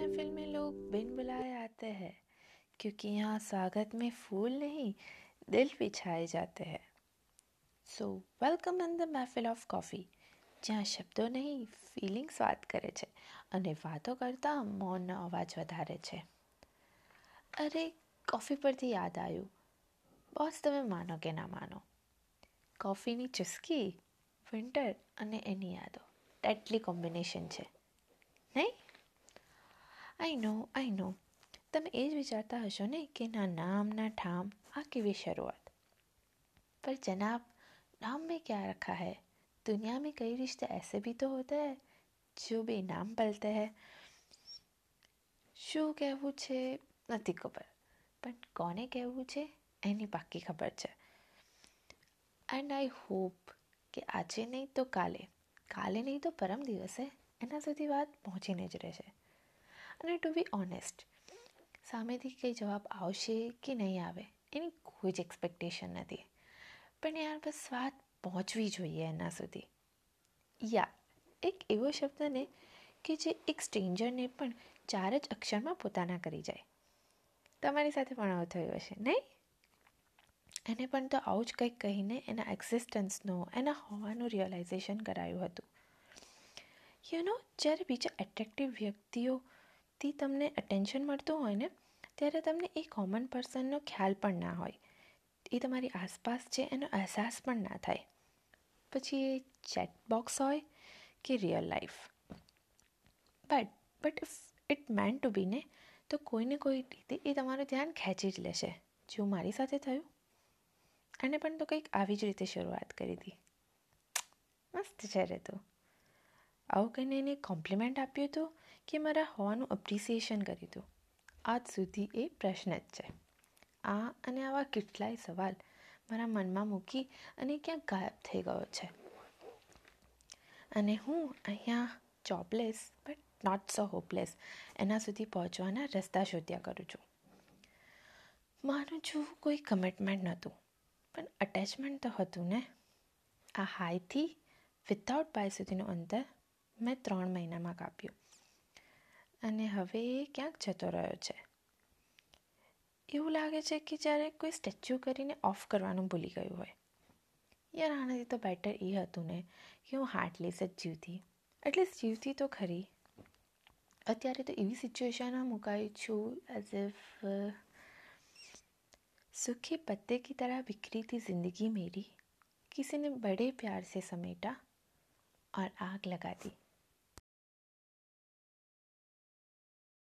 महफिल में लोग बिन बुलाए आते हैं क्योंकि यहाँ स्वागत में फूल नहीं दिल भी छाए जाते हैं so welcome in the Mehfil of coffee જ્યાં શબ્દો નહીં ફિલિંગ્સ વાત કરે છે અને વાતો કરતાં મૌનનો અવાજ વધારે છે અરે કોફી પરથી યાદ આવ્યું બોસ તમે માનો કે ના માનો કોફીની ચુસ્કી વિન્ટર અને એની યાદો ટેટલી કોમ્બિનેશન છે નહીં આઈ નો આઈ નો તમે એ જ વિચારતા હશો ને કે ના નામ ના ઠામ આ કેવી શરૂઆત पर जनाब नाम में क्या रखा है दुनिया में कई रिश्ते ऐसे भी तो होते हैं जो भी નામ પલતે હૈ શું કહેવું છે નથી ખબર પણ કોને કહેવું છે એની પાક્કી ખબર છે એન્ડ આઈ હોપ કે આજે નહીં તો કાલે કાલે નહીં તો પરમ દિવસે એના સુધી વાત પહોંચીને જ રહેશે અને ટુ બી ઓનેસ્ટ સામેથી કંઈ જવાબ આવશે કે નહીં આવે એની કોઈ જ એક્સપેક્ટેશન નથી. પણ યાર, બસ વાત પહોંચવી જોઈએ એના સુધી. યા, એક એવો શબ્દ ને કે જે એક સ્ટ્રેન્જરને પણ ચાર જ અક્ષરમાં પોતાના કરી જાય. તમારી સાથે પણ આવું થયું હશે, નહીં? એને પણ તો આવું જ કંઈક કહીને એના એક્ઝિસ્ટન્સનો એના હોવાનું રિયલાઇઝેશન કરાયું હતું. યુ નો જ્યારે બીજા એટ્રેક્ટિવ વ્યક્તિઓ થી તમને અટેન્શન મળતું હોય ને, ત્યારે તમને એ કોમન પર્સનનો ખ્યાલ પણ ના હોય. એ તમારી આસપાસ છે એનો અહેસાસ પણ ના થાય. પછી એ ચેટ બોક્સ હોય કે real life but but if it meant to be ને, તો કોઈને કોઈ રીતે એ તમારું ધ્યાન ખેંચી જ લેશે. જેવું મારી સાથે થયું. અને પણ તો કંઈક આવી જ રીતે શરૂઆત કરી હતી મસ્ત છે રે તું. આવું કહીને એને કોમ્પ્લિમેન્ટ આપ્યું હતું કે મારા હોવાનું અપ્રિસિએશન કર્યું હતું. આજ સુધી એ પ્રશ્ન જ છે. આ અને આવા કેટલાય સવાલ મારા મનમાં મૂકી અને ક્યાંક ગાયબ થઈ ગયો છે. અને હું અહીંયા jobless but not so hopeless એના સુધી પહોંચવાના રસ્તા શોધ્યા કરું છું. માનું છું કોઈ કમિટમેન્ટ નહોતું, પણ અટેચમેન્ટ તો હતું ને. આ હાઈથી વિથઆઉટ બાય સુધીનું અંતર મેં ત્રણ મહિનામાં કાપ્યું અને હવે એ ક્યાંક જતો રહ્યો છે એવું લાગે છે કે જ્યારે કોઈ સ્ટેચ્યુ કરીને ઓફ કરવાનું ભૂલી ગયું હોય યાર આનાથી તો બેટર એ હતું ને કે હું હાર્ટલેસ જ જીવતી એટલીસ્ટ જીવતી તો ખરી અત્યારે તો એવી સિચ્યુએશનમાં મુકાઈ છું એઝ ઇફ सूखे पत्ते की तरह बिखरी थी जिंदगी मेरी किसी ने बड़े प्यार से समेटा और आग लगा दी